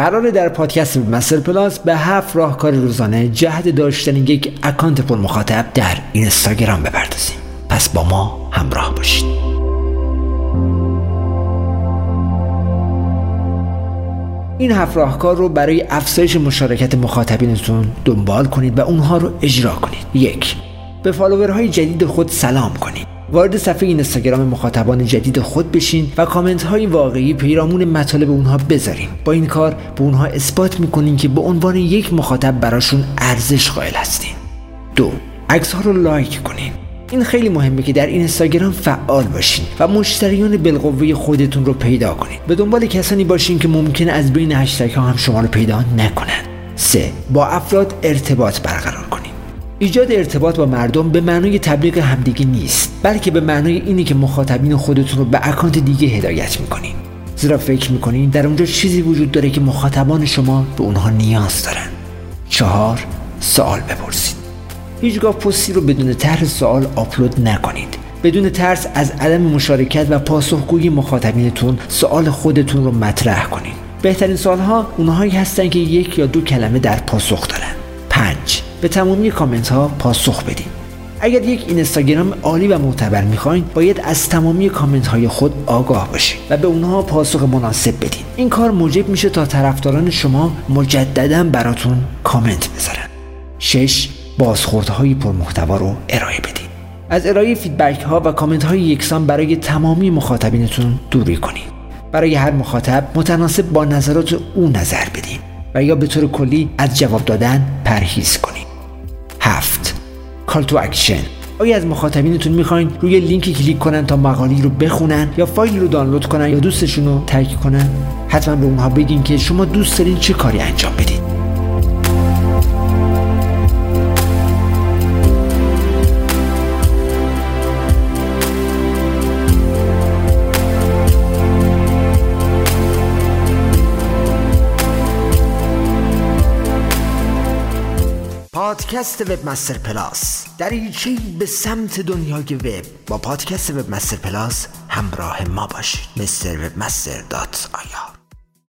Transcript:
قراره در پادکست مستر پلاس به هفت راهکار روزانه جهت داشتن یک اکانت پر مخاطب در اینستاگرام بپردازیم. پس با ما همراه باشید. این هفت راهکار رو برای افزایش مشارکت مخاطبینتون دنبال کنید و اونها رو اجرا کنید. یک به follower های جدید خود سلام کنید. وارد صفحه اینستاگرام مخاطبان جدید خود بشین و کامنت های واقعی پیرامون مطالب اونها بذارین. با این کار به اونها اثبات می‌کنین که به عنوان یک مخاطب براشون ارزش قائل هستین. دو عکس ها رو لایک کنین. این خیلی مهمه که در اینستاگرام فعال باشین و مشتریان بالقوه خودتون رو پیدا کنین. به دنبال کسانی باشین که ممکنه از بین هشتگ ها هم شما رو پیدا نکنن. سه با افراد ارتباط برقرار ایجاد ارتباط با مردم به معنای تبلیغ همدیگه نیست بلکه به معنای اینی که مخاطبین خودتون رو به اکانت دیگه هدایت می‌کنین. زیرا فکر می‌کنین در اونجا چیزی وجود داره که مخاطبان شما به اونها نیاز دارن. چهار سوال بپرسید. هیچگاه پستی رو بدون طرح سوال آپلود نکنید. بدون ترس از عدم مشارکت و پاسخگویی مخاطبینتون سوال خودتون رو مطرح کنید بهترین سوالها اونهایی هستن که یک یا دو کلمه در پاسخ دارن. پنج به تمامی کامنت ها پاسخ بدین. اگر یک اینستاگرام عالی و معتبر می‌خواین باید از تمامی کامنت های خود آگاه باشید و به اونها پاسخ مناسب بدین. این کار موجب میشه تا طرفداران شما مجددا براتون کامنت بذارن. 6 بازخوردهای پرمحتوا رو ارائه بدین. از ارائه feedback ها و کامنت های یکسان برای تمامی مخاطبینتون دوری کنید برای هر مخاطب متناسب با نظرات او نظر بدین و یا به طور کلی از جواب دادن پرهیز کنید هفت. call to action آیا از مخاطبینتون می‌خواین روی لینکی کلیک کنن تا مقاله‌ای رو بخونن یا فایلی رو دانلود کنن یا دوستشون رو tag کنن؟ حتما به اونها بگین که شما دوست دارین چه کاری انجام بدید پادکست وب مستر پلاس دریچه به سمت دنیای وب با پادکست وب مستر پلاس همراه ما باشید. مستر webmaster dot IR